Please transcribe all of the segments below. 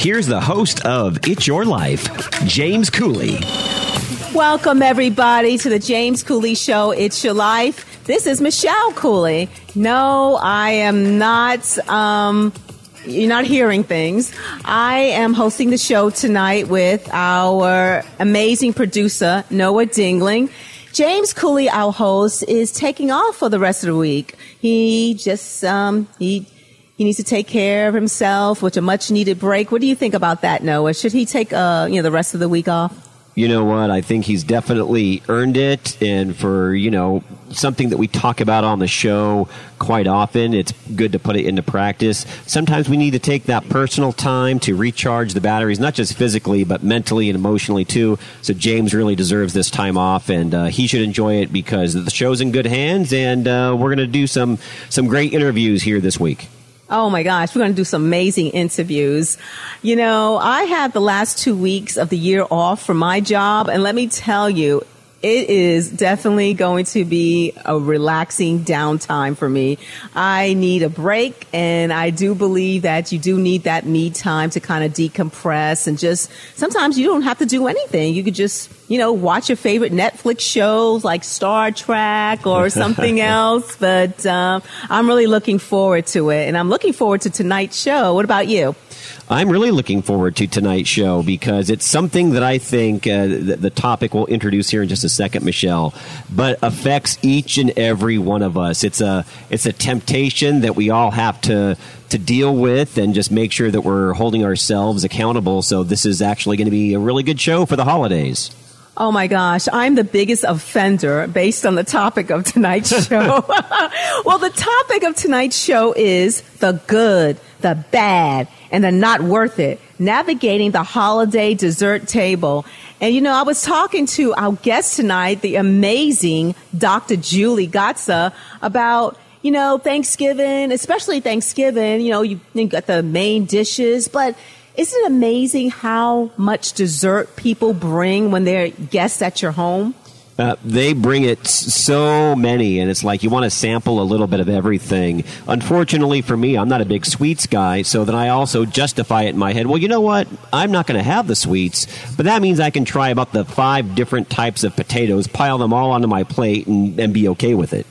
here's the host of It's Your Life, James Cooley. Welcome, everybody, to the James Cooley Show. It's Your Life. This is Michelle Cooley. No, I am not. Um, you're not hearing things. I am hosting the show tonight with our amazing producer, Noah Dingley. James Cooley, our host, is taking off for the rest of the week. He just, um, he, he needs to take care of himself, which a much needed break. What do you think about that, Noah? Should he take, uh, you know, the rest of the week off? you know what? I think he's definitely earned it. And for, you know, something that we talk about on the show quite often, it's good to put it into practice. Sometimes we need to take that personal time to recharge the batteries, not just physically, but mentally and emotionally too. So James really deserves this time off and uh, he should enjoy it because the show's in good hands and uh, we're going to do some, some great interviews here this week. Oh my gosh, we're going to do some amazing interviews. You know, I had the last two weeks of the year off from my job, and let me tell you, it is definitely going to be a relaxing downtime for me. I need a break and I do believe that you do need that me time to kind of decompress and just sometimes you don't have to do anything. You could just, you know, watch your favorite Netflix shows like Star Trek or something else. But um, I'm really looking forward to it and I'm looking forward to tonight's show. What about you? I'm really looking forward to tonight's show because it's something that I think uh, the, the topic we'll introduce here in just a second, Michelle, but affects each and every one of us. It's a it's a temptation that we all have to to deal with and just make sure that we're holding ourselves accountable. So this is actually going to be a really good show for the holidays. Oh my gosh, I'm the biggest offender based on the topic of tonight's show. well, the topic of tonight's show is the good, the bad, and the not worth it. Navigating the holiday dessert table. And you know, I was talking to our guest tonight, the amazing Dr. Julie Gatza, about you know, Thanksgiving, especially Thanksgiving, you know, you, you got the main dishes, but isn't it amazing how much dessert people bring when they're guests at your home? Uh, they bring it so many, and it's like you want to sample a little bit of everything. Unfortunately for me, I'm not a big sweets guy, so then I also justify it in my head. Well, you know what? I'm not going to have the sweets, but that means I can try about the five different types of potatoes, pile them all onto my plate, and, and be okay with it.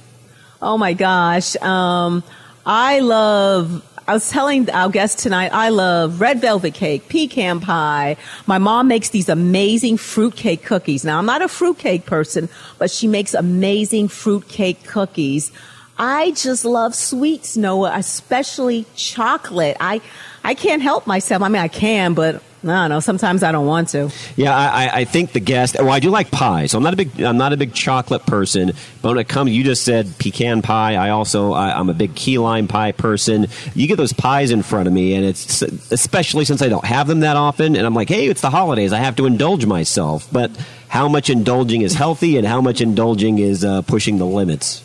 Oh my gosh. Um, I love I was telling our guests tonight, I love red velvet cake, pecan pie. My mom makes these amazing fruitcake cookies. Now, I'm not a fruitcake person, but she makes amazing fruitcake cookies. I just love sweets, Noah, especially chocolate. I, I can't help myself. I mean, I can, but I don't know. Sometimes I don't want to. Yeah, I, I think the guest. Well, I do like pie, so I'm not a big I'm not a big chocolate person. But when it comes, you just said pecan pie. I also I, am a big key lime pie person. You get those pies in front of me, and it's especially since I don't have them that often, and I'm like, hey, it's the holidays. I have to indulge myself. But how much indulging is healthy, and how much indulging is uh, pushing the limits?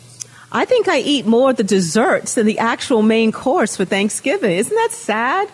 I think I eat more of the desserts than the actual main course for Thanksgiving. Isn't that sad?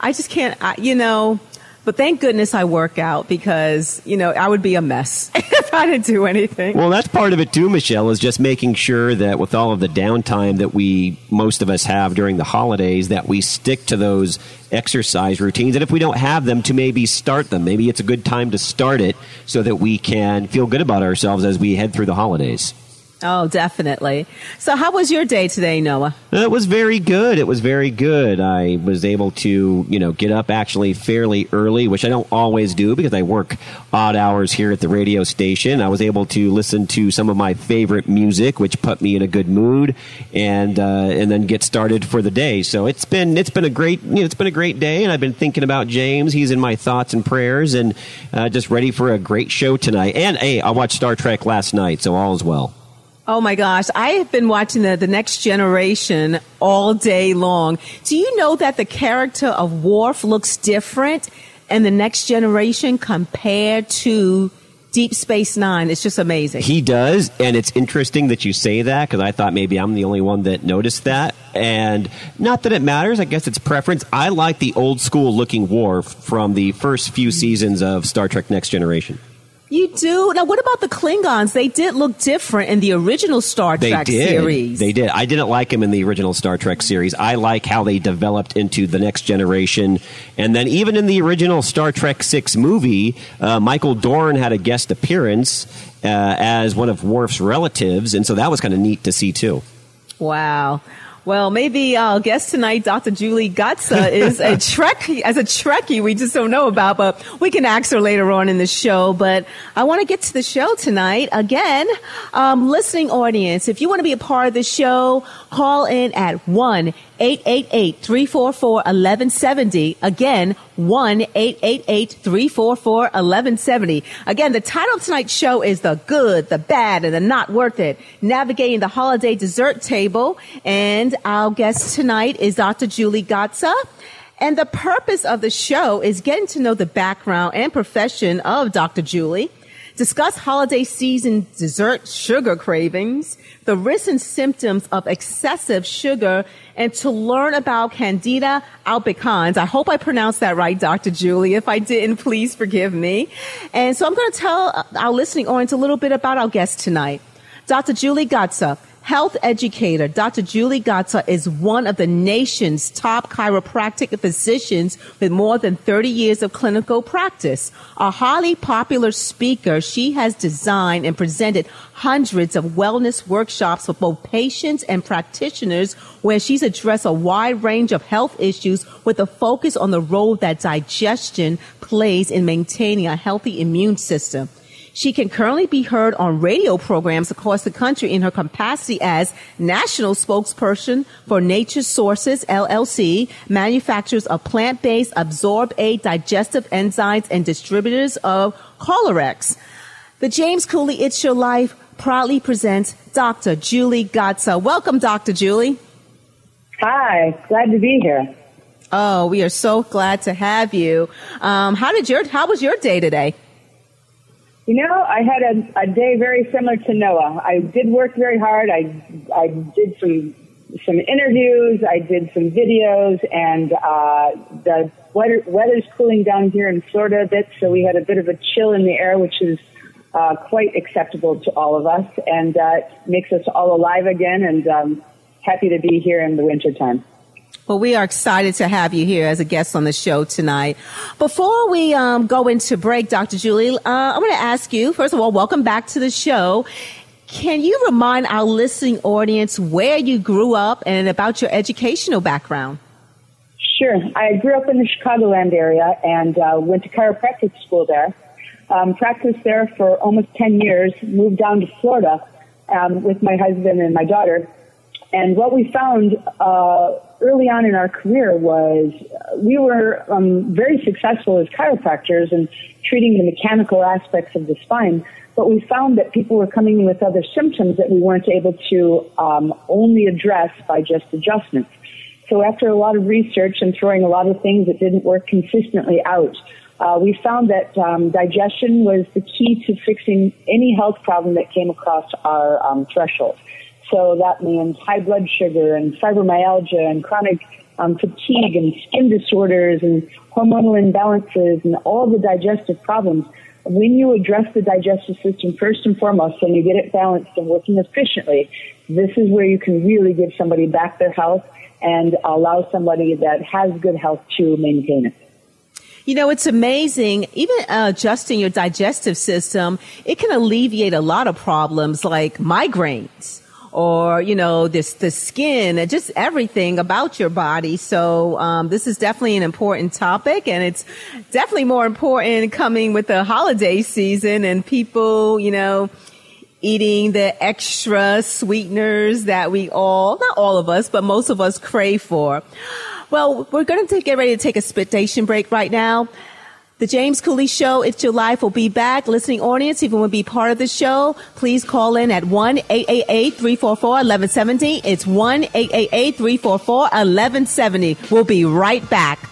I just can't. I, you know but thank goodness I work out because, you know, I would be a mess if I didn't do anything. Well, that's part of it too, Michelle, is just making sure that with all of the downtime that we, most of us have during the holidays, that we stick to those exercise routines. And if we don't have them, to maybe start them. Maybe it's a good time to start it so that we can feel good about ourselves as we head through the holidays. Oh, definitely. So, how was your day today, Noah? It was very good. It was very good. I was able to, you know, get up actually fairly early, which I don't always do because I work odd hours here at the radio station. I was able to listen to some of my favorite music, which put me in a good mood, and uh, and then get started for the day. So it's been it's been a great you know, it's been a great day, and I've been thinking about James. He's in my thoughts and prayers, and uh, just ready for a great show tonight. And hey, I watched Star Trek last night, so all is well. Oh my gosh, I have been watching the, the Next Generation all day long. Do you know that the character of Worf looks different in the Next Generation compared to Deep Space Nine? It's just amazing. He does, and it's interesting that you say that because I thought maybe I'm the only one that noticed that. And not that it matters, I guess it's preference. I like the old school looking Worf from the first few seasons of Star Trek Next Generation. You do now. What about the Klingons? They did look different in the original Star Trek they did. series. They did. I didn't like them in the original Star Trek series. I like how they developed into the next generation, and then even in the original Star Trek Six movie, uh, Michael Dorn had a guest appearance uh, as one of Worf's relatives, and so that was kind of neat to see too. Wow. Well, maybe our guest tonight, Dr. Julie Gatza, is a Trek, as a Trekkie we just don't know about, but we can ask her later on in the show. But I want to get to the show tonight. Again, um, listening audience, if you want to be a part of the show, call in at 1 1-888-344-1170. Again, 1-888-344-1170. Again, the title of tonight's show is The Good, The Bad, and The Not Worth It. Navigating the Holiday Dessert Table. And our guest tonight is Dr. Julie Gatza. And the purpose of the show is getting to know the background and profession of Dr. Julie discuss holiday season dessert sugar cravings, the risks and symptoms of excessive sugar, and to learn about Candida albicans. I hope I pronounced that right, Dr. Julie. If I didn't, please forgive me. And so I'm going to tell uh, our listening audience a little bit about our guest tonight. Dr. Julie Gatza health educator Dr. Julie Gatza is one of the nation's top chiropractic physicians with more than 30 years of clinical practice. A highly popular speaker, she has designed and presented hundreds of wellness workshops for both patients and practitioners where she's addressed a wide range of health issues with a focus on the role that digestion plays in maintaining a healthy immune system. She can currently be heard on radio programs across the country in her capacity as national spokesperson for Nature's Sources LLC, manufacturers of plant-based absorb aid digestive enzymes and distributors of Kolorex. The James Cooley It's Your Life proudly presents Dr. Julie Gatza. Welcome, Dr. Julie. Hi, glad to be here. Oh, we are so glad to have you. Um, how did your How was your day today? You know, I had a, a day very similar to Noah. I did work very hard. I I did some some interviews. I did some videos, and uh, the weather weather's cooling down here in Florida a bit, so we had a bit of a chill in the air, which is uh, quite acceptable to all of us, and uh, makes us all alive again. And um, happy to be here in the wintertime. Well, we are excited to have you here as a guest on the show tonight. Before we um, go into break, Dr. Julie, uh, I'm going to ask you, first of all, welcome back to the show. Can you remind our listening audience where you grew up and about your educational background? Sure. I grew up in the Chicagoland area and uh, went to chiropractic school there. Um, practiced there for almost 10 years, moved down to Florida um, with my husband and my daughter. And what we found uh, early on in our career was we were um, very successful as chiropractors in treating the mechanical aspects of the spine, but we found that people were coming in with other symptoms that we weren't able to um, only address by just adjustments. So after a lot of research and throwing a lot of things that didn't work consistently out, uh, we found that um, digestion was the key to fixing any health problem that came across our um, threshold. So that means high blood sugar and fibromyalgia and chronic um, fatigue and skin disorders and hormonal imbalances and all the digestive problems. When you address the digestive system first and foremost and you get it balanced and working efficiently, this is where you can really give somebody back their health and allow somebody that has good health to maintain it. You know, it's amazing. Even uh, adjusting your digestive system, it can alleviate a lot of problems like migraines or you know this the skin just everything about your body. So um, this is definitely an important topic and it's definitely more important coming with the holiday season and people you know eating the extra sweeteners that we all not all of us but most of us crave for. Well we're going to get ready to take a station break right now the James Cooley Show, It's Your Life, will be back. Listening audience, if you want to be part of the show, please call in at 1-888-344-1170. It's 1-888-344-1170. We'll be right back.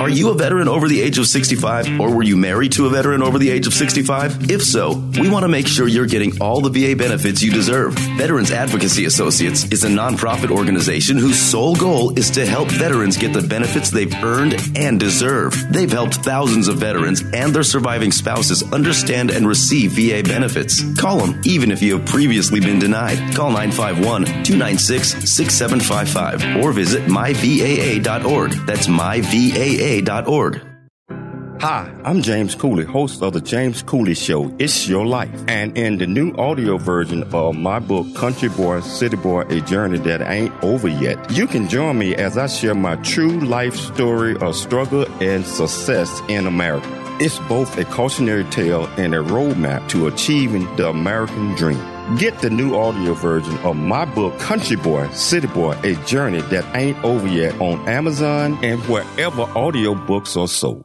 Are you a veteran over the age of 65 or were you married to a veteran over the age of 65? If so, we want to make sure you're getting all the VA benefits you deserve. Veterans Advocacy Associates is a nonprofit organization whose sole goal is to help veterans get the benefits they've earned and deserve. They've helped thousands of veterans and their surviving spouses understand and receive VA benefits. Call them even if you have previously been denied. Call 951 296 6755 or visit myvaa.org. That's myvaa Hi, I'm James Cooley, host of the James Cooley Show, It's Your Life. And in the new audio version of my book, Country Boy, City Boy, A Journey That Ain't Over Yet, you can join me as I share my true life story of struggle and success in America. It's both a cautionary tale and a roadmap to achieving the American dream. Get the new audio version of my book, Country Boy, City Boy, A Journey That Ain't Over Yet on Amazon and wherever audiobooks are sold.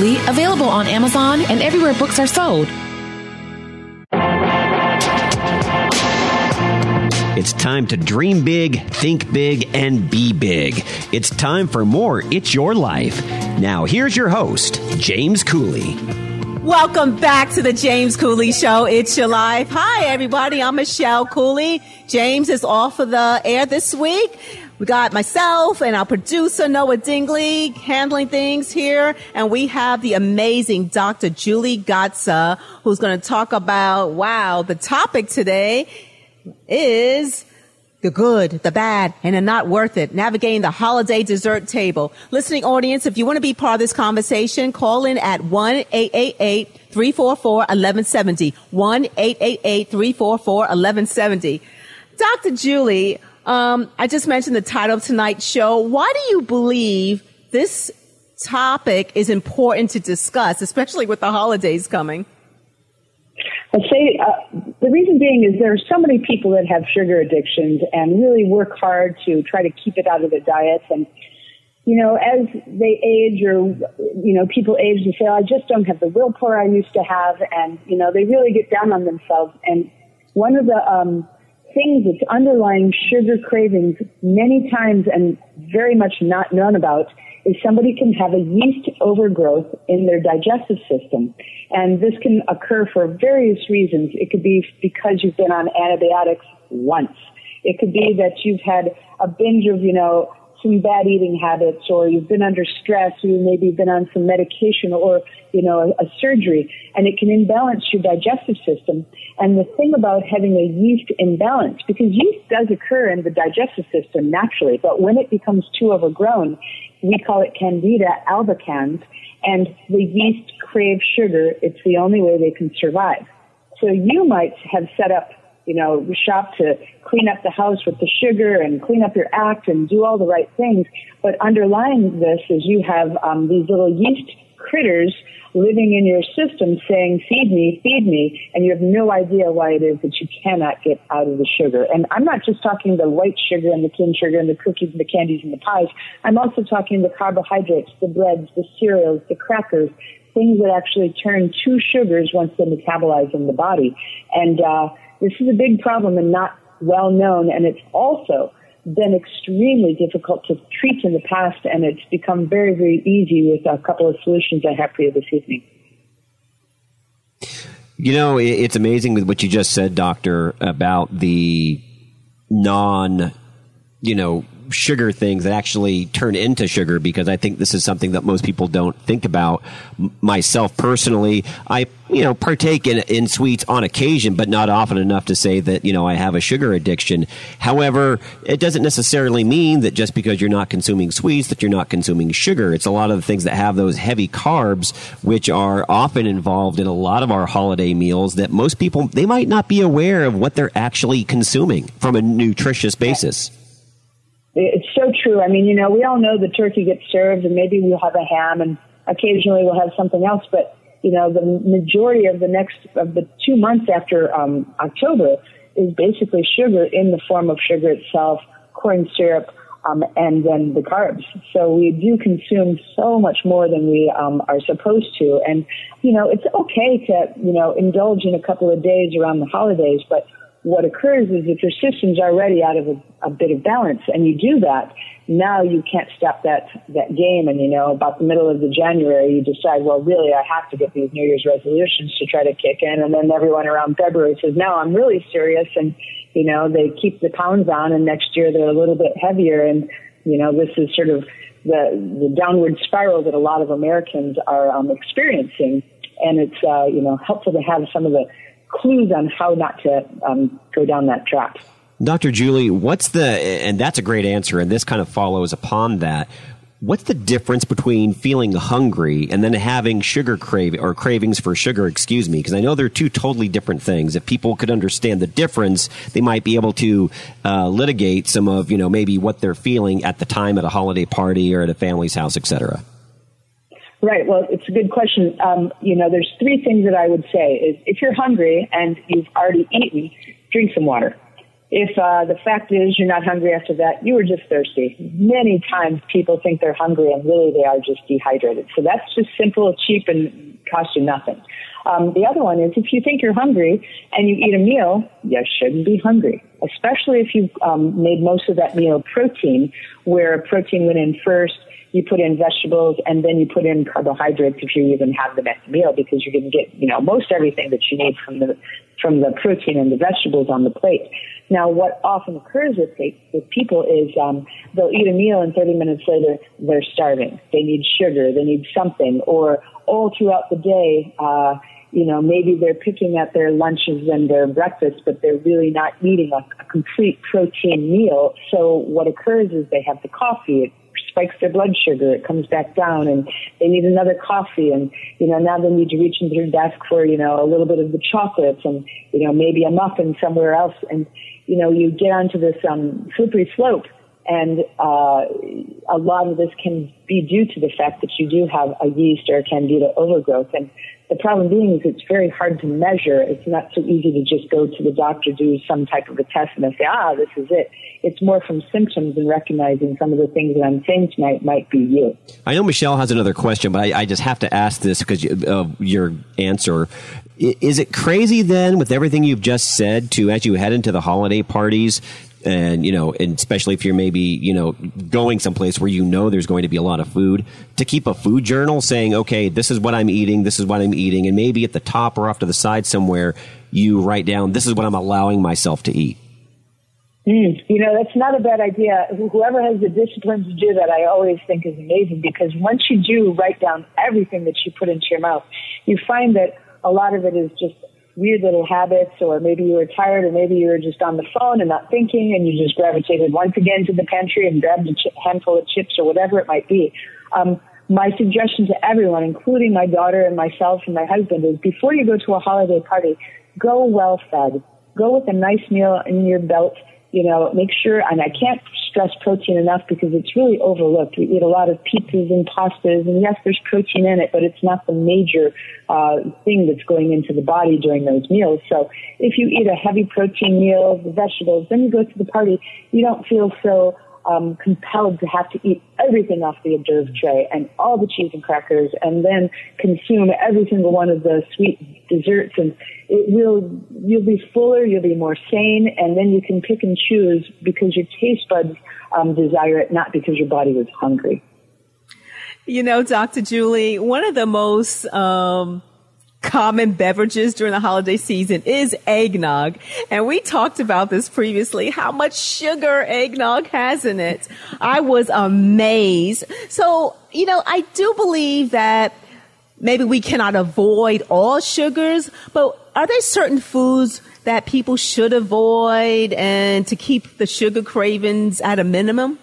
available on Amazon and everywhere books are sold. It's time to dream big, think big, and be big. It's time for more It's Your Life. Now, here's your host, James Cooley. Welcome back to the James Cooley Show. It's your life. Hi, everybody. I'm Michelle Cooley. James is off of the air this week. We got myself and our producer, Noah Dingley, handling things here. And we have the amazing Dr. Julie Gatza, who's going to talk about, wow, the topic today is the good, the bad, and the not worth it. Navigating the holiday dessert table. Listening audience, if you want to be part of this conversation, call in at 1-888-344-1170. 1-888-344-1170. Dr. Julie, um, I just mentioned the title of tonight's show. Why do you believe this topic is important to discuss, especially with the holidays coming? I say uh, the reason being is there are so many people that have sugar addictions and really work hard to try to keep it out of their diets. And you know, as they age or, you know, people age, they say, oh, I just don't have the willpower I used to have. And, you know, they really get down on themselves. And one of the, um, things that's underlying sugar cravings many times and very much not known about is somebody can have a yeast overgrowth in their digestive system. And this can occur for various reasons. It could be because you've been on antibiotics once. It could be that you've had a binge of, you know, some bad eating habits or you've been under stress or you maybe been on some medication or, you know, a, a surgery and it can imbalance your digestive system. And the thing about having a yeast imbalance, because yeast does occur in the digestive system naturally, but when it becomes too overgrown, we call it candida albicans and the yeast crave sugar. It's the only way they can survive. So you might have set up you know, shop to clean up the house with the sugar and clean up your act and do all the right things. But underlying this is you have um, these little yeast critters living in your system saying, feed me, feed me, and you have no idea why it is that you cannot get out of the sugar. And I'm not just talking the white sugar and the cane sugar and the cookies and the candies and the pies. I'm also talking the carbohydrates, the breads, the cereals, the crackers, things that actually turn to sugars once they metabolize in the body. And, uh, this is a big problem and not well known, and it's also been extremely difficult to treat in the past, and it's become very, very easy with a couple of solutions I have for you this evening. You know, it's amazing with what you just said, Doctor, about the non, you know, sugar things that actually turn into sugar because I think this is something that most people don't think about. myself personally, I you know partake in in sweets on occasion, but not often enough to say that you know I have a sugar addiction. However, it doesn't necessarily mean that just because you're not consuming sweets that you're not consuming sugar. It's a lot of the things that have those heavy carbs, which are often involved in a lot of our holiday meals that most people they might not be aware of what they're actually consuming from a nutritious basis. It's so true. I mean, you know, we all know the turkey gets served and maybe we'll have a ham and occasionally we'll have something else, but you know, the majority of the next, of the two months after, um, October is basically sugar in the form of sugar itself, corn syrup, um, and then the carbs. So we do consume so much more than we um, are supposed to. And, you know, it's okay to, you know, indulge in a couple of days around the holidays, but what occurs is if your system's already out of a, a, bit of balance and you do that, now you can't stop that, that game. And, you know, about the middle of the January, you decide, well, really, I have to get these New Year's resolutions to try to kick in. And then everyone around February says, no, I'm really serious. And, you know, they keep the pounds on and next year they're a little bit heavier. And, you know, this is sort of the, the downward spiral that a lot of Americans are um, experiencing. And it's, uh, you know, helpful to have some of the clues on how not to um, go down that trap. Dr. Julie, what's the, and that's a great answer, and this kind of follows upon that. What's the difference between feeling hungry and then having sugar crave or cravings for sugar, excuse me? Because I know they're two totally different things. If people could understand the difference, they might be able to uh, litigate some of, you know, maybe what they're feeling at the time at a holiday party or at a family's house, etc. Right. Well, it's a good question. Um, you know, there's three things that I would say is if you're hungry and you've already eaten, drink some water. If uh, the fact is you're not hungry after that, you were just thirsty. Many times people think they're hungry and really they are just dehydrated. So that's just simple, cheap, and costs you nothing. Um, the other one is if you think you're hungry and you eat a meal, you shouldn't be hungry, especially if you've um, made most of that meal protein, where protein went in first you put in vegetables, and then you put in carbohydrates if you even have the next meal because going to get, you know, most everything that you need from the, from the protein and the vegetables on the plate. Now, what often occurs with, with people is um, they'll eat a meal and 30 minutes later they're starving. They need sugar, they need something, or all throughout the day, uh, you know, maybe they're picking at their lunches and their breakfasts, but they're really not eating a, a complete protein meal. So what occurs is they have the coffee, spikes their blood sugar. It comes back down and they need another coffee. And, you know, now they need to reach into their desk for, you know, a little bit of the chocolates and, you know, maybe a muffin somewhere else. And, you know, you get onto this, um, slippery slope And uh, a lot of this can be due to the fact that you do have a yeast or a candida overgrowth. And the problem being is it's very hard to measure. It's not so easy to just go to the doctor, do some type of a test, and say, ah, this is it. It's more from symptoms and recognizing some of the things that I'm saying tonight might be you. I know Michelle has another question, but I, I just have to ask this because of your answer. Is it crazy then, with everything you've just said, to as you head into the holiday parties, and you know, and especially if you're maybe you know going someplace where you know there's going to be a lot of food, to keep a food journal saying, okay, this is what I'm eating, this is what I'm eating, and maybe at the top or off to the side somewhere you write down, this is what I'm allowing myself to eat. Mm, you know, that's not a bad idea. Whoever has the discipline to do that, I always think is amazing because once you do write down everything that you put into your mouth, you find that a lot of it is just weird little habits, or maybe you were tired, or maybe you were just on the phone and not thinking, and you just gravitated once again to the pantry and grabbed a ch- handful of chips or whatever it might be. Um, my suggestion to everyone, including my daughter and myself and my husband, is before you go to a holiday party, go well fed. Go with a nice meal in your belt you know, make sure, and I can't stress protein enough because it's really overlooked. We eat a lot of pizzas and pastas, and yes, there's protein in it, but it's not the major uh, thing that's going into the body during those meals. So if you eat a heavy protein meal, the vegetables, then you go to the party, you don't feel so um, compelled to have to eat everything off the d'oeuvre tray and all the cheese and crackers and then consume every single one of the sweet desserts. And it will you'll be fuller you'll be more sane and then you can pick and choose because your taste buds um, desire it not because your body was hungry. You know dr julie one of the most um common beverages during the holiday season is eggnog. And we talked about this previously, how much sugar eggnog has in it. I was amazed. So, you know, I do believe that maybe we cannot avoid all sugars, but are there certain foods that people should avoid and to keep the sugar cravings at a minimum?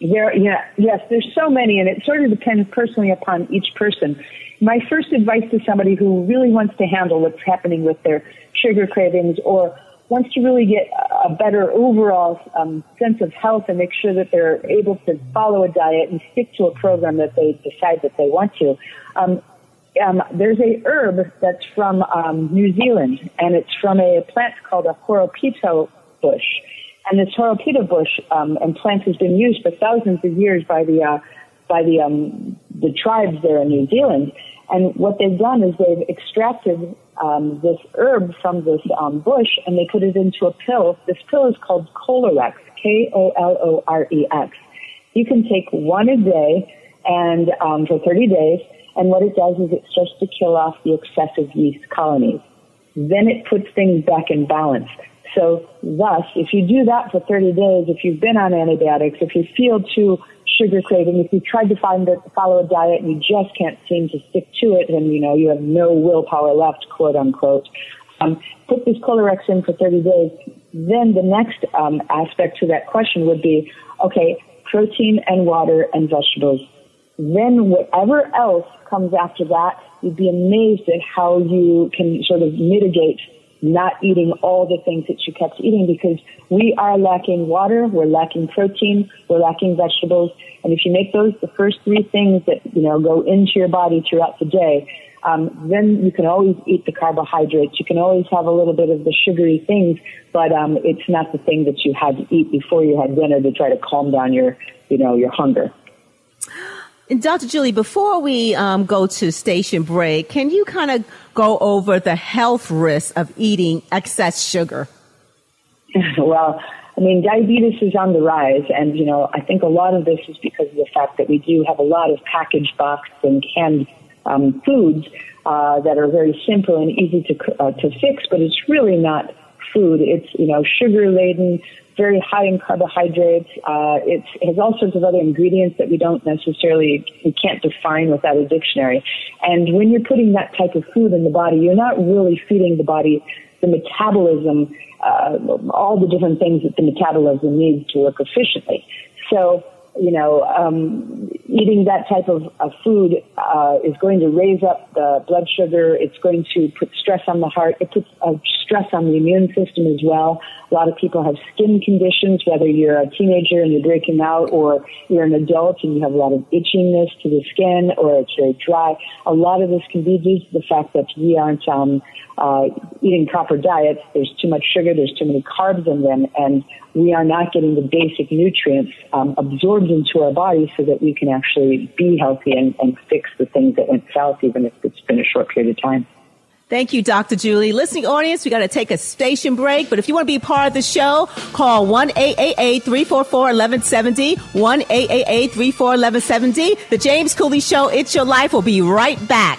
There, yeah, yes, there's so many, and it sort of depends personally upon each person my first advice to somebody who really wants to handle what's happening with their sugar cravings or wants to really get a better overall um, sense of health and make sure that they're able to follow a diet and stick to a program that they decide that they want to. Um, um, there's a herb that's from um, New Zealand, and it's from a plant called a horopito bush. And this horopito bush um, and plant has been used for thousands of years by the uh, by the um, the tribes there in New Zealand. And what they've done is they've extracted um, this herb from this um, bush and they put it into a pill. This pill is called Kolorex, K-O-L-O-R-E-X. You can take one a day and um, for 30 days, and what it does is it starts to kill off the excessive yeast colonies. Then it puts things back in balance. So thus, if you do that for 30 days, if you've been on antibiotics, if you feel too sugar craving, if you tried to find a, follow a diet and you just can't seem to stick to it and you know you have no willpower left, quote unquote, um, put this Kolorex in for 30 days. Then the next um, aspect to that question would be, okay, protein and water and vegetables. Then whatever else comes after that, you'd be amazed at how you can sort of mitigate not eating all the things that you kept eating because we are lacking water, we're lacking protein, we're lacking vegetables. And if you make those the first three things that, you know, go into your body throughout the day, um, then you can always eat the carbohydrates. You can always have a little bit of the sugary things, but um, it's not the thing that you had to eat before you had dinner to try to calm down your, you know, your hunger. Dr. Julie, before we um, go to station break, can you kind of go over the health risks of eating excess sugar? well, I mean, diabetes is on the rise, and you know, I think a lot of this is because of the fact that we do have a lot of packaged boxed and canned um, foods uh, that are very simple and easy to uh, to fix, but it's really not food. It's you know sugar laden, very high in carbohydrates. Uh, it has all sorts of other ingredients that we don't necessarily, we can't define without a dictionary. And when you're putting that type of food in the body, you're not really feeding the body the metabolism, uh, all the different things that the metabolism needs to work efficiently. So you know, um, eating that type of, of food uh, is going to raise up the blood sugar. It's going to put stress on the heart. It puts uh, stress on the immune system as well. A lot of people have skin conditions, whether you're a teenager and you're breaking out or you're an adult and you have a lot of itchiness to the skin or it's very dry. A lot of this can be due to the fact that we aren't um, uh, eating proper diets. There's too much sugar, there's too many carbs in them, and we are not getting the basic nutrients um, absorbed into our body so that we can actually be healthy and, and fix the things that went south, even if it's been a short period of time. Thank you, Dr. Julie. Listening audience, we got to take a station break, but if you want to be part of the show, call 1-888-344-1170, 1-888-34-1170. The James Cooley Show, It's Your Life, will be right back.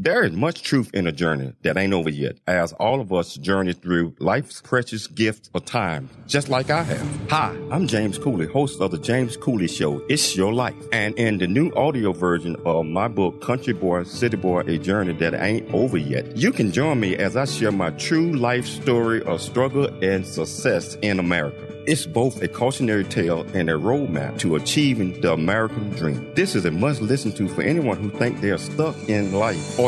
There is much truth in a journey that ain't over yet, as all of us journey through life's precious gift of time, just like I have. Hi, I'm James Cooley, host of the James Cooley Show, It's Your Life. And in the new audio version of my book, Country Boy, City Boy, A Journey That Ain't Over Yet, you can join me as I share my true life story of struggle and success in America. It's both a cautionary tale and a roadmap to achieving the American dream. This is a must listen to for anyone who think they are stuck in life or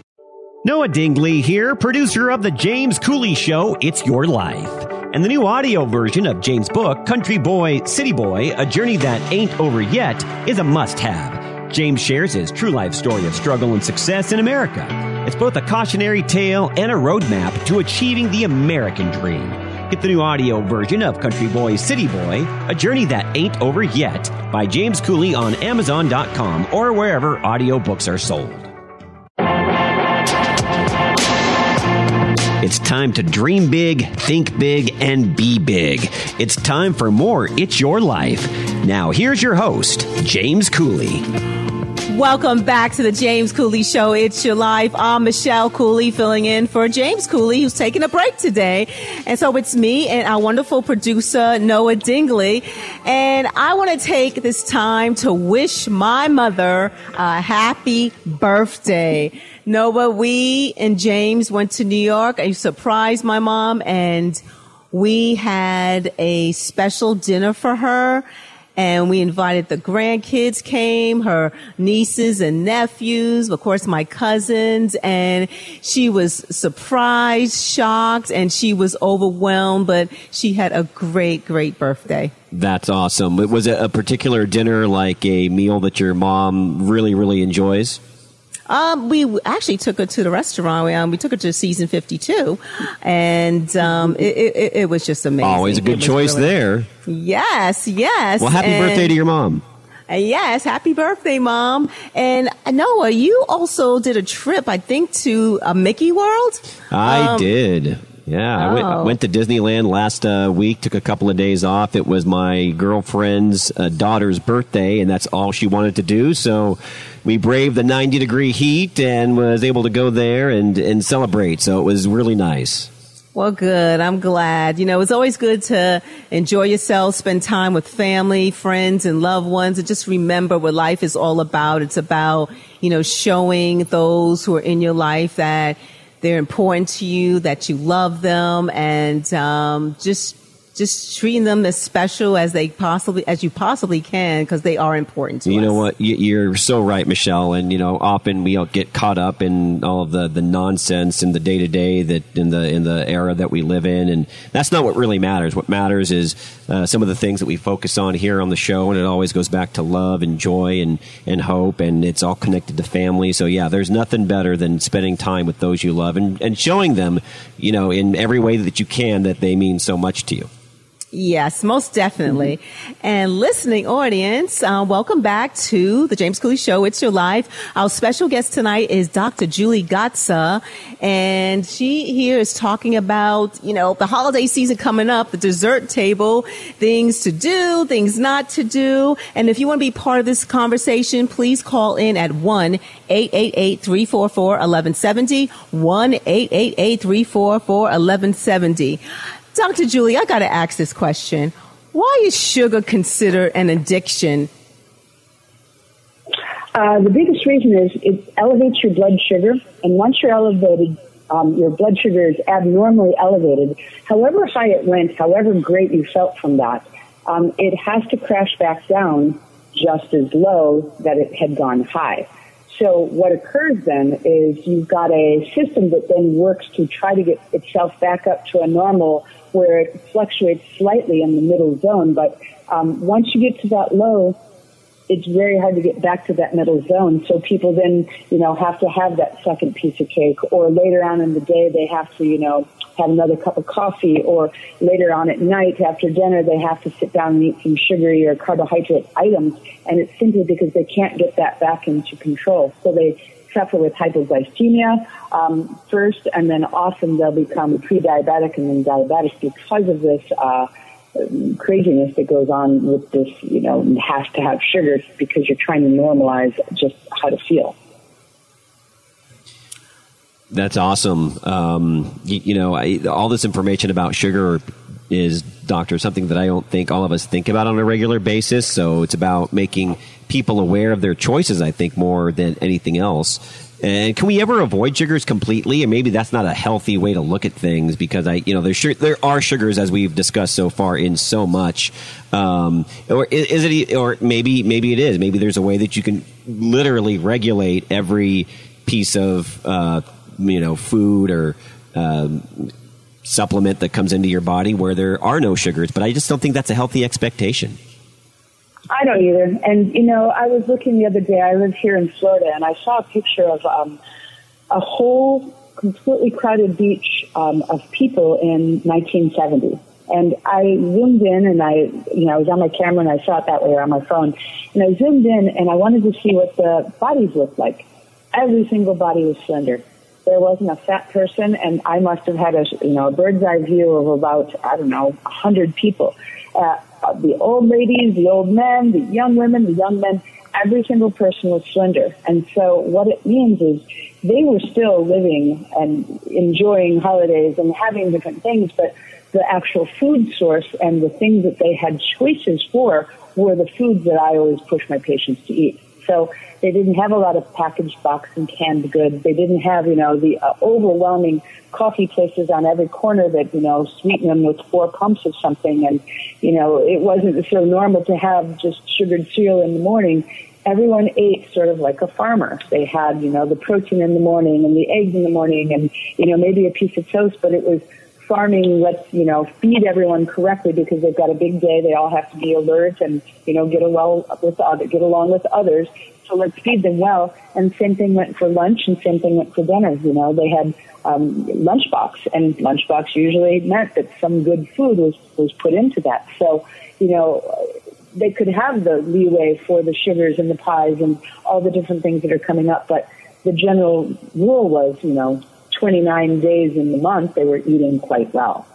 Noah Dingley here, producer of The James Cooley Show, It's Your Life. And the new audio version of James' book, Country Boy, City Boy, A Journey That Ain't Over Yet, is a must have. James shares his true life story of struggle and success in America. It's both a cautionary tale and a roadmap to achieving the American dream. Get the new audio version of Country Boy, City Boy, A Journey That Ain't Over Yet by James Cooley on Amazon.com or wherever audiobooks are sold. It's time to dream big, think big, and be big. It's time for more It's Your Life. Now, here's your host, James Cooley. Welcome back to the James Cooley Show. It's your life. I'm Michelle Cooley filling in for James Cooley, who's taking a break today. And so it's me and our wonderful producer, Noah Dingley. And I want to take this time to wish my mother a happy birthday. Noah, we and James went to New York. I surprised my mom and we had a special dinner for her and we invited the grandkids came, her nieces and nephews, of course my cousins, and she was surprised, shocked, and she was overwhelmed, but she had a great, great birthday. That's awesome. Was it a particular dinner, like a meal that your mom really, really enjoys? Um, we actually took her to the restaurant. We, um, we took her to season 52 and, um, it, it, it, was just amazing. Always a good choice really, there. Yes, yes. Well, happy and, birthday to your mom. Yes, happy birthday, mom. And uh, Noah, you also did a trip, I think, to uh, Mickey World. I um, did. Yeah, oh. I, went, I, went, to Disneyland last uh, week. Took a couple of days off. It was my girlfriend's uh, daughter's birthday, and that's all she wanted to do. So we braved the 90 degree heat and was able to go there and, and celebrate. So it was really nice. Well, good. I'm glad. You know, it's always good to enjoy yourself, spend time with family, friends, and loved ones, and just remember what life is all about. It's about, you know, showing those who are in your life that they're important to you, that you love them, and um, just just treating them as special as they possibly as you possibly can because they are important to you us. know what you're so right michelle and you know often we all get caught up in all of the, the nonsense in the day to day that in the in the era that we live in and that's not what really matters. What matters is uh, some of the things that we focus on here on the show and it always goes back to love and joy and and hope and it's all connected to family. So yeah there's nothing better than spending time with those you love and, and showing them you know in every way that you can that they mean so much to you Yes, most definitely. And listening audience, uh, welcome back to the James Cooley Show. It's your life. Our special guest tonight is Dr. Julie Gatza, and she here is talking about you know the holiday season coming up, the dessert table, things to do, things not to do. And if you want to be part of this conversation, please call in at one 888-344-1170, 1-888-344-1170. Dr. Julie, I got to ask this question. Why is sugar considered an addiction? Uh, the biggest reason is it elevates your blood sugar, and once you're elevated, um, your blood sugar is abnormally elevated. However high it went, however great you felt from that, um, it has to crash back down just as low that it had gone high. So what occurs then is you've got a system that then works to try to get itself back up to a normal where it fluctuates slightly in the middle zone. But um, once you get to that low, it's very hard to get back to that middle zone. So people then, you know, have to have that second piece of cake or later on in the day they have to, you know, have another cup of coffee or later on at night after dinner they have to sit down and eat some sugary or carbohydrate items and it's simply because they can't get that back into control. So they suffer with hypoglycemia um, first, and then often they'll become pre-diabetic and then diabetic because of this uh, craziness that goes on with this. You know, has to have sugars because you're trying to normalize just how to feel. That's awesome. Um, you, you, know, I, all this information about sugar is, doctor, something that I don't think all of us think about on a regular basis. So it's about making people aware of their choices, I think, more than anything else. And can we ever avoid sugars completely? And maybe that's not a healthy way to look at things because I, you know, there's there are sugars as we've discussed so far in so much. Um, or is it, or maybe maybe it is. Maybe there's a way that you can literally regulate every piece of uh, you know food or um, supplement that comes into your body where there are no sugars. But I just don't think that's a healthy expectation. I don't either. And you know, I was looking the other day. I live here in Florida, and I saw a picture of um, a whole completely crowded beach um, of people in 1970. And I zoomed in, and I, you know, I was on my camera, and I saw it that way or on my phone. And I zoomed in, and I wanted to see what the bodies looked like. Every single body was slender there wasn't a fat person, and I must have had a you know a bird's eye view of about I don't know a hundred people. Uh, the old ladies, the old men, the young women, the young men. Every single person was slender, and so what it means is they were still living and enjoying holidays and having different things, but the actual food source and the things that they had choices for were the foods that I always push my patients to eat. So they didn't have a lot of packaged box and canned goods. They didn't have, you know, the uh, overwhelming coffee places on every corner that, you know, sweeten them with four pumps of something. And, you know, it wasn't so normal to have just sugared cereal in the morning. Everyone ate sort of like a farmer. They had, you know, the protein in the morning and the eggs in the morning and, you know, maybe a piece of toast, but it was farming let's you know feed everyone correctly because they've got a big day they all have to be alert and you know get along with other get along with others so let's feed them well. And same thing went for lunch and same thing went for dinner. You know, they had um, lunchbox and lunchbox usually meant that some good food was, was put into that. So, you know, they could have the leeway for the sugars and the pies and all the different things that are coming up. But the general rule was, you know, 29 days in the month, they were eating quite well.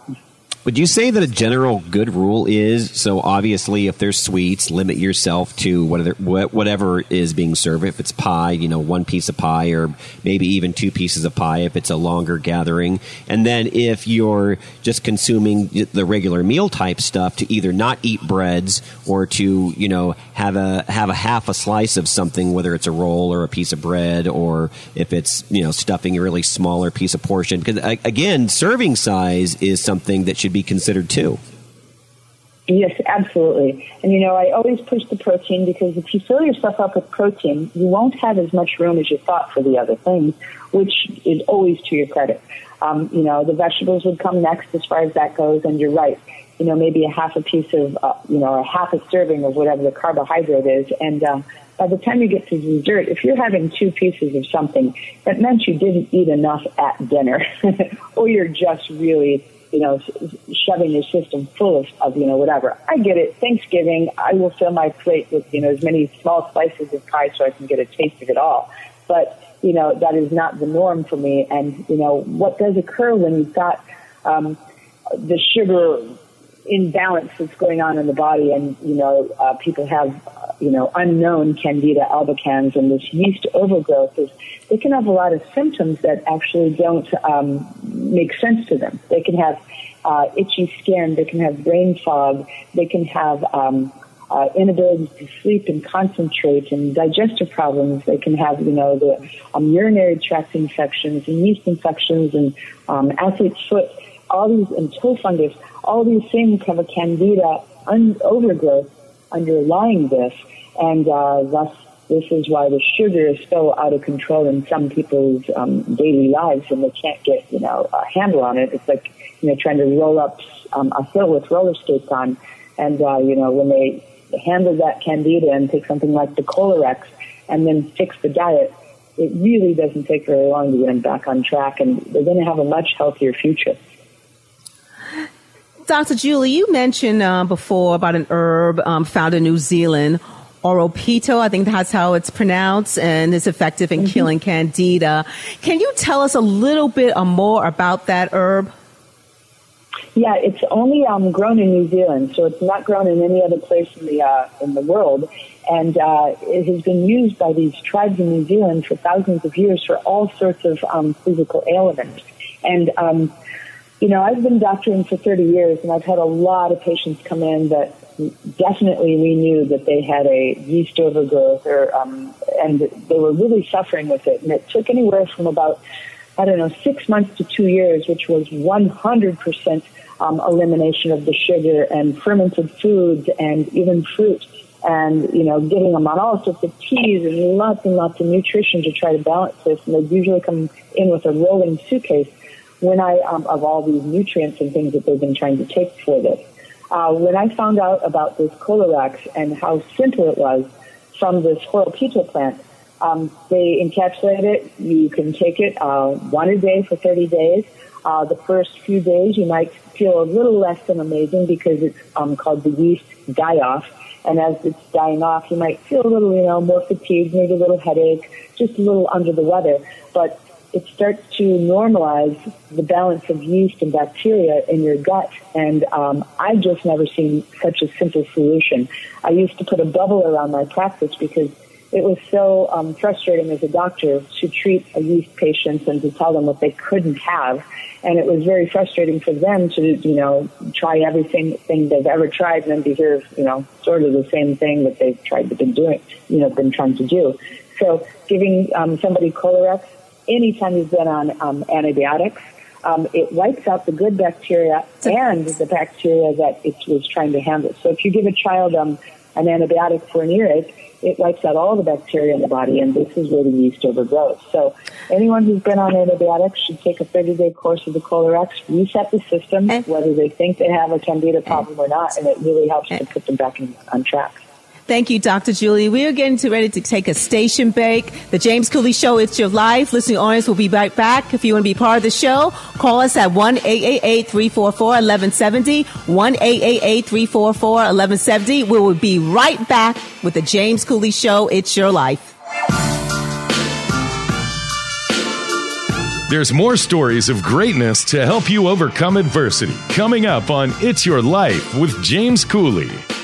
Would you say that a general good rule is so? Obviously, if there's sweets, limit yourself to whatever whatever is being served. If it's pie, you know, one piece of pie, or maybe even two pieces of pie if it's a longer gathering. And then if you're just consuming the regular meal type stuff, to either not eat breads or to you know have a have a half a slice of something, whether it's a roll or a piece of bread, or if it's you know stuffing a really smaller piece of portion. Because again, serving size is something that should be be considered too. Yes, absolutely. And you know, I always push the protein because if you fill yourself up with protein, you won't have as much room as you thought for the other things, which is always to your credit. Um, you know, the vegetables would come next as far as that goes, and you're right. You know, maybe a half a piece of, uh, you know, a half a serving of whatever the carbohydrate is, and uh, by the time you get to dessert, if you're having two pieces of something, that meant you didn't eat enough at dinner, or you're just really you know, shoving your system full of, of, you know, whatever. I get it. Thanksgiving, I will fill my plate with, you know, as many small slices of pie so I can get a taste of it all. But, you know, that is not the norm for me. And, you know, what does occur when you've got, um, the sugar imbalance that's going on in the body and, you know, uh, people have, uh, you know, unknown candida albicans and this yeast overgrowth is, they can have a lot of symptoms that actually don't um, make sense to them. They can have uh, itchy skin, they can have brain fog, they can have um, uh, inability to sleep and concentrate and digestive problems. They can have, you know, the um, urinary tract infections and yeast infections and um, athlete's foot, all these, and toe fungus. All these things have a candida un- overgrowth underlying this, and uh, thus this is why the sugar is so out of control in some people's um, daily lives, and they can't get you know a handle on it. It's like you know trying to roll up um, a hill with roller skates on, and uh, you know when they handle that candida and take something like the Kolorex and then fix the diet, it really doesn't take very long to get them back on track, and they're going to have a much healthier future. Dr. Julie, you mentioned uh, before about an herb um, found in New Zealand Horopito, I think that's how it's pronounced, and is effective in mm-hmm. killing candida. Can you tell us a little bit more about that herb? Yeah, it's only um, grown in New Zealand, so it's not grown in any other place in the uh, in the world. And uh, it has been used by these tribes in New Zealand for thousands of years for all sorts of um, physical ailments. And um, you know, I've been doctoring for 30 years, and I've had a lot of patients come in that definitely we knew that they had a yeast overgrowth or um, and they were really suffering with it. And it took anywhere from about i don't know six months to two years which was 100% um, elimination of the sugar and fermented foods and even fruit and you know getting them on all sorts of teas and lots and lots of nutrition to try to balance this. And they usually come in with a rolling suitcase when i um, of all these nutrients and things that they've been trying to take for this uh, when I found out about this Kolorex and how simple it was from this Horopito plant, um, they encapsulate it. You can take it uh, one a day for 30 days. Uh, the first few days, you might feel a little less than amazing because it's um, called the yeast die-off. And as it's dying off, you might feel a little, you know, more fatigued, maybe a little headache, just a little under the weather. But it starts to normalize the balance of yeast and bacteria in your gut. And um, I've just never seen such a simple solution. I used to put a bubble around my practice because it was so um, frustrating as a doctor to treat a yeast patient and to tell them what they couldn't have. And it was very frustrating for them to, you know, try everything thing they've ever tried and then to hear, you know, sort of the same thing that they've tried to been doing, you know, been trying to do. So giving um, somebody Kolorex anytime you've been on um, antibiotics. Um, it wipes out the good bacteria and the bacteria that it was trying to handle. So if you give a child um, an antibiotic for an earache, it wipes out all the bacteria in the body, and this is where the yeast overgrows. So anyone who's been on antibiotics should take a 30-day course of the Kolorex, reset the system, whether they think they have a candida problem or not, and it really helps to put them back in, on track. Thank you, Dr. Julie. We are getting to ready to take a station break. The James Cooley Show, It's Your Life. Listening audience will be right back. If you want to be part of the show, call us at 1-888-344-1170, 1-888-344-1170. We will be right back with the James Cooley Show, It's Your Life. There's more stories of greatness to help you overcome adversity coming up on It's Your Life with James Cooley.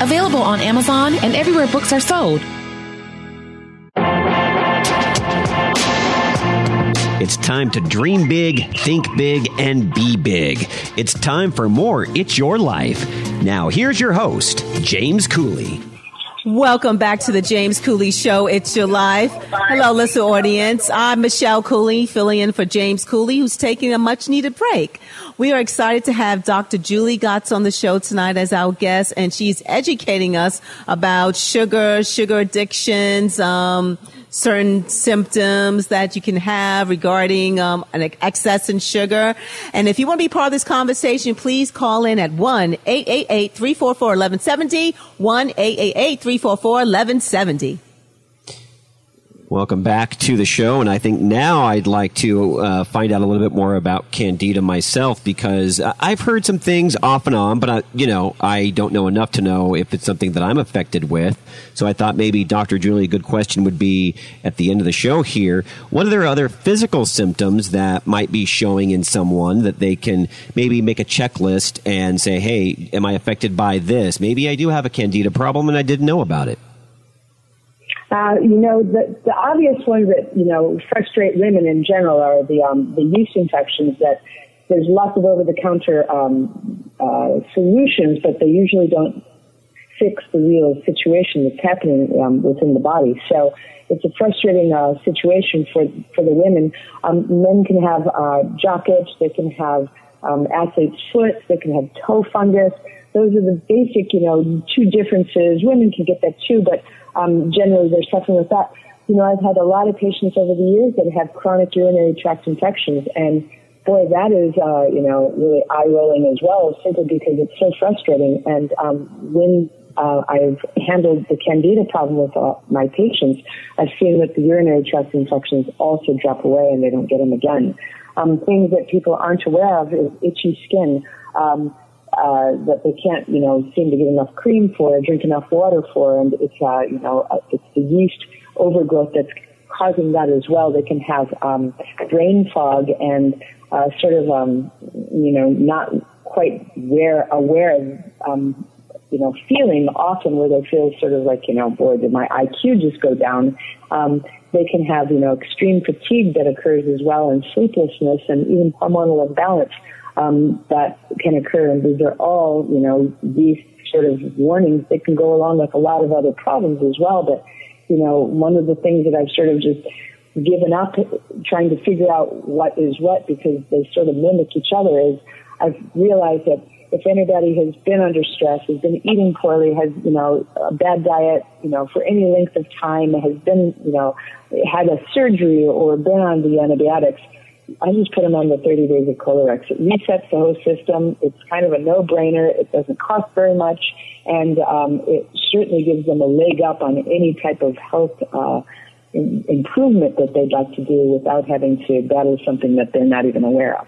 available on Amazon and everywhere books are sold. It's time to dream big, think big, and be big. It's time for more It's Your Life. Now, here's your host, James Cooley. Welcome back to the James Cooley Show. It's your life. Hello, listen audience. I'm Michelle Cooley, filling in for James Cooley, who's taking a much needed break. We are excited to have Dr. Julie Gatza on the show tonight as our guest, and she's educating us about sugar, sugar addictions, um, certain symptoms that you can have regarding um, an excess in sugar. And if you want to be part of this conversation, please call in at 1-888-344-1170, 1-888-344-1170. Welcome back to the show. And I think now I'd like to uh, find out a little bit more about Candida myself because I've heard some things off and on, but I, you know, I don't know enough to know if it's something that I'm affected with. So I thought maybe Dr. Julie, a good question would be at the end of the show here. What are there other physical symptoms that might be showing in someone that they can maybe make a checklist and say, Hey, am I affected by this? Maybe I do have a Candida problem and I didn't know about it. Uh, you know, the, the obvious ones that, you know, frustrate women in general are the, um, the yeast infections that there's lots of over-the-counter um, uh, solutions, but they usually don't fix the real situation that's happening um, within the body. So it's a frustrating uh, situation for for the women. Um, men can have uh, jock itch, they can have um, athlete's foot, they can have toe fungus. Those are the basic, you know, two differences. Women can get that too, but um, generally they're suffering with that. You know, I've had a lot of patients over the years that have chronic urinary tract infections, and boy, that is, uh, you know, really eye rolling as well, simply because it's so frustrating. And um, when uh, I've handled the candida problem with uh, my patients, I've seen that the urinary tract infections also drop away and they don't get them again. Um, things that people aren't aware of is itchy skin. Um, uh, that they can't, you know, seem to get enough cream for or drink enough water for, and it's, uh, you know, uh, it's the yeast overgrowth that's causing that as well. They can have um, brain fog and uh, sort of, um, you know, not quite aware, aware of, um, you know, feeling often where they feel sort of like, you know, boy, did my IQ just go down? Um, they can have, you know, extreme fatigue that occurs as well and sleeplessness and even hormonal imbalance um, that can occur. And these are all, you know, these sort of warnings that can go along with a lot of other problems as well. But, you know, one of the things that I've sort of just given up trying to figure out what is what because they sort of mimic each other is I've realized that if anybody has been under stress, has been eating poorly, has, you know, a bad diet, you know, for any length of time, has been, you know, had a surgery or been on the antibiotics, I just put them on the 30 days of Kolorex. It resets the whole system. It's kind of a no-brainer. It doesn't cost very much, and um, it certainly gives them a leg up on any type of health uh, in, improvement that they'd like to do without having to battle something that they're not even aware of.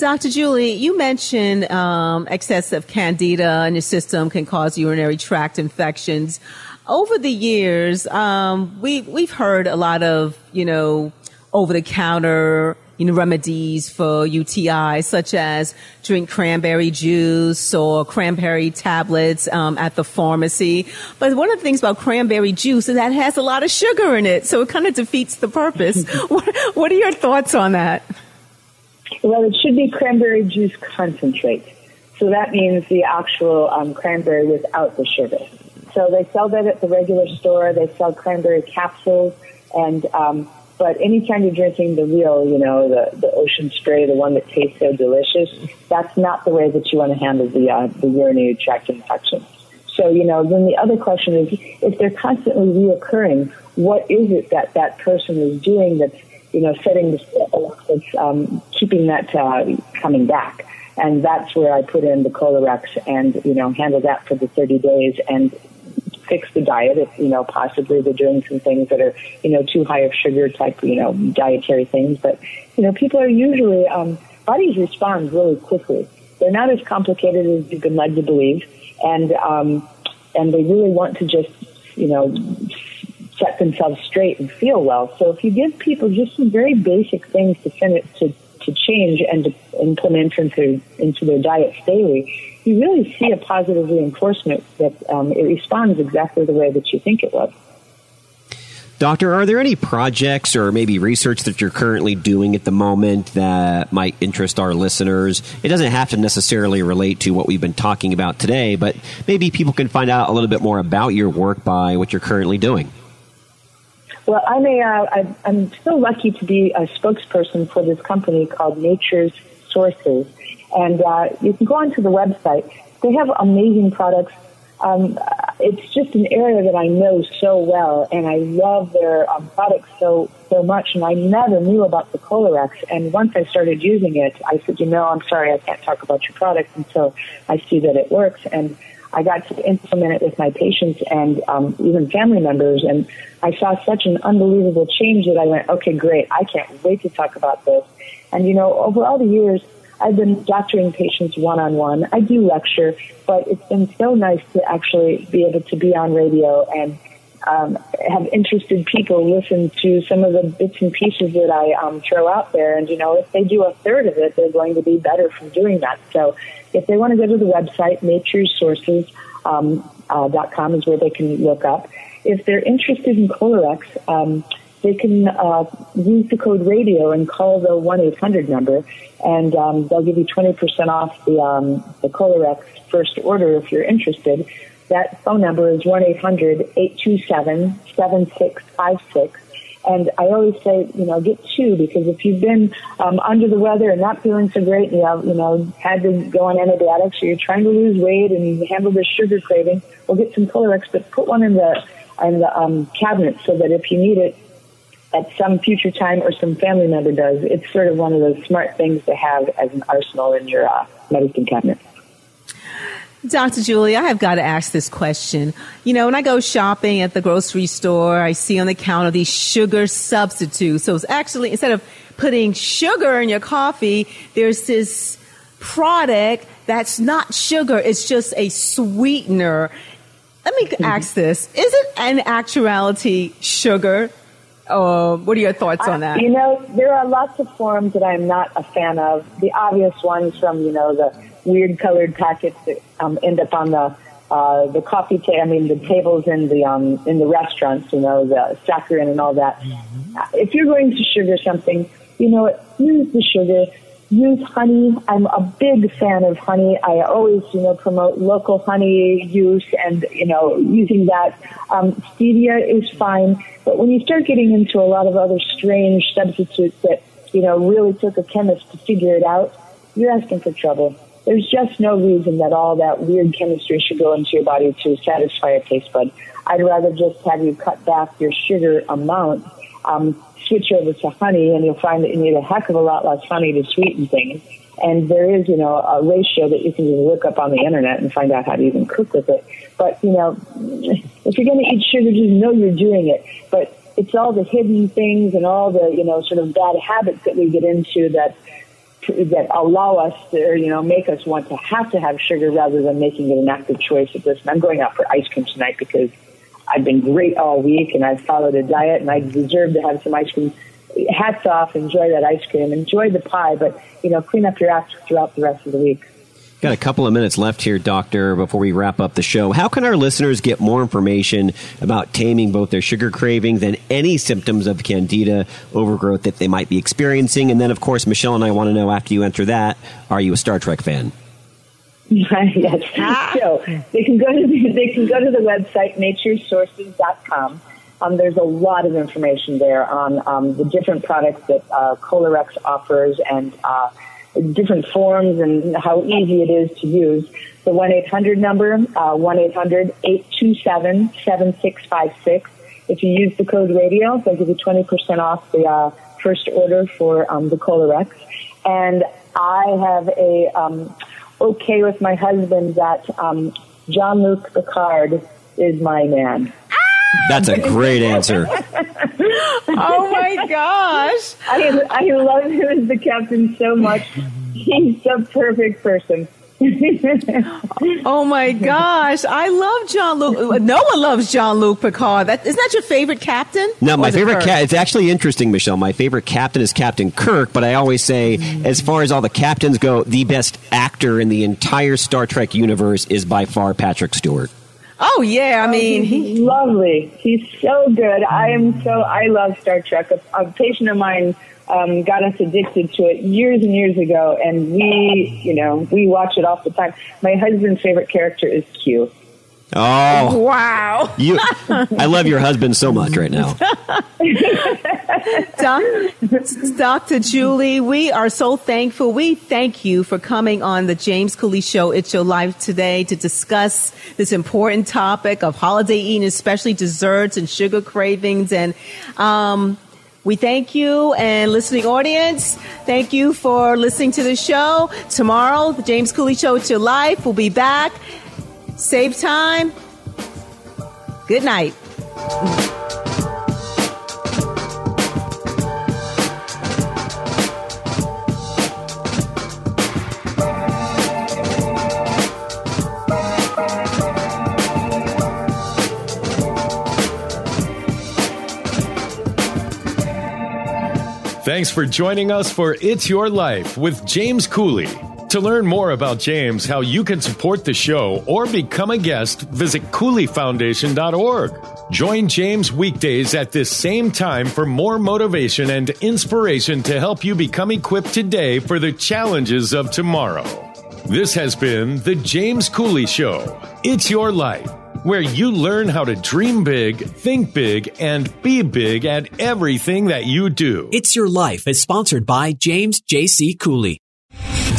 Dr. Julie, you mentioned um, excessive candida in your system can cause urinary tract infections. Over the years, um, we we've heard a lot of you know over the counter you know, remedies for UTI, such as drink cranberry juice or cranberry tablets um, at the pharmacy. But one of the things about cranberry juice is that it has a lot of sugar in it, so it kind of defeats the purpose. what, what are your thoughts on that? Well, it should be cranberry juice concentrate. So that means the actual um, cranberry without the sugar. So they sell that at the regular store. They sell cranberry capsules, and um, but anytime you're drinking the real, you know, the the ocean spray, the one that tastes so delicious, that's not the way that you want to handle the uh, the urinary tract infection. So you know, then the other question is, if they're constantly reoccurring, what is it that that person is doing that's you know setting the that's um, keeping that uh, coming back? and that's where I put in the Kolorex and you know handle that for the 30 days and fix the diet if you know possibly they're doing some things that are you know too high of sugar type you know dietary things. But you know people are usually um, bodies respond really quickly. They're not as complicated as you've been led to believe. And um, and they really want to just you know set themselves straight and feel well so if you give people just some very basic things to to to change and to implement into into their diets daily, you really see a positive reinforcement that um, it responds exactly the way that you think it would. Doctor, are there any projects or maybe research that you're currently doing at the moment that might interest our listeners? It doesn't have to necessarily relate to what we've been talking about today, but maybe people can find out a little bit more about your work by what you're currently doing. Well, I'm a, uh, I'm so lucky to be a spokesperson for this company called Nature's Sources, and uh, you can go onto the website. They have amazing products. Um, it's just an area that I know so well, and I love their um, products so so much. And I never knew about the Kolorex, And once I started using it, I said, you know, I'm sorry, I can't talk about your product until I see that it works. And I got to implement it with my patients and um, even family members, and I saw such an unbelievable change that I went, okay, great, I can't wait to talk about this. And you know, over all the years, I've been doctoring patients one on one. I do lecture, but it's been so nice to actually be able to be on radio and um, have interested people listen to some of the bits and pieces that I um, throw out there. And, you know, if they do a third of it, they're going to be better from doing that. So if they want to go to the website, naturesources.com um, uh, .com is where they can look up. If they're interested in Kolorex, um, they can uh, use the code radio and call the 1-800 number, and um, they'll give you 20% off the, um, the Kolorex first order if you're interested. That phone number is 1-800-827-7656. And I always say, you know, get two because if you've been um, under the weather and not feeling so great, and you have, you know, had to go on antibiotics, or you're trying to lose weight and handle this sugar craving, well, get some Kolorex, but put one in the in the um, cabinet so that if you need it at some future time or some family member does, it's sort of one of those smart things to have as an arsenal in your uh, medicine cabinet. Dr. Julie, I have got to ask this question. You know, when I go shopping at the grocery store, I see on the counter these sugar substitutes. So it's actually, instead of putting sugar in your coffee, there's this product that's not sugar. It's just a sweetener. Let me mm-hmm. ask this. Is it in actuality sugar? Uh, what are your thoughts on that? you know, there are lots of forms that I'm not a fan of. The obvious ones from, you know, the weird colored packets that um, end up on the uh, the coffee table. I mean, the tables in the um, in the restaurants. You know, the saccharin and all that. Mm-hmm. If you're going to sugar something, you know, use the sugar. Use honey. I'm a big fan of honey. I always, you know, promote local honey use and, you know, using that. Um, stevia is fine. But when you start getting into a lot of other strange substitutes that, you know, really took a chemist to figure it out, you're asking for trouble. There's just no reason that all that weird chemistry should go into your body to satisfy a taste bud. I'd rather just have you cut back your sugar amount, um, switch over to honey, and you'll find that you need a heck of a lot less honey to sweeten things. And there is, you know, a ratio that you can just look up on the internet and find out how to even cook with it. But, you know, if you're going to eat sugar, just know you're doing it. But it's all the hidden things and all the, you know, sort of bad habits that we get into that that allow us to, or, you know, make us want to have to have sugar rather than making it an active choice of listen, I'm going out for ice cream tonight because I've been great all week and I've followed a diet and I deserve to have some ice cream. hats off. Enjoy that ice cream. Enjoy the pie, but you know, clean up your act throughout the rest of the week. Got a couple of minutes left here, Doctor, before we wrap up the show. How can our listeners get more information about taming both their sugar cravings and any symptoms of candida overgrowth that they might be experiencing? And then, of course, Michelle and I want to know after you enter that, are you a Star Trek fan? yes. So they can go to the, they can go to the website naturesources.com. Um, there's a lot of information there on um, the different products that uh, Kolorex offers and uh, different forms and how easy it is to use. The 1-800 number, uh, 1-800-827-7656. If you use the code radio, they'll give you 20% off the uh, first order for um, the Kolorex. And I have a um, okay with my husband that um, Jean-Luc Picard is my man. That's a great answer. oh my gosh. I, I love him as the captain so much. He's the perfect person. oh my gosh. I love Jean Luc. No one loves Jean Luc Picard. That, isn't that your favorite captain? No, my favorite cat. It's actually interesting, Michelle. My favorite captain is Captain Kirk, but I always say, as far as all the captains go, the best actor in the entire Star Trek universe is by far Patrick Stewart. Oh yeah, I mean, he's lovely. He's so good. I am so I love Star Trek. A, a patient of mine um, got us addicted to it years and years ago, and we, you know, we watch it all the time. My husband's favorite character is Q. Oh wow! You, I love your husband so much right now. Dr. Julie, we are so thankful. We thank you for coming on the James Cooley Show. It's your life today to discuss this important topic of holiday eating, especially desserts and sugar cravings. And um, we thank you and listening audience. Thank you for listening to the show. Tomorrow, the James Cooley Show, It's Your Life. We'll be back. Save time. Good night. Thanks for joining us for It's Your Life with James Cooley. To learn more about James, how you can support the show, or become a guest, visit CooleyFoundation.org. Join James weekdays at this same time for more motivation and inspiration to help you become equipped today for the challenges of tomorrow. This has been The James Cooley Show. It's your life, where you learn how to dream big, think big, and be big at everything that you do. It's Your Life is sponsored by James J.C. Cooley.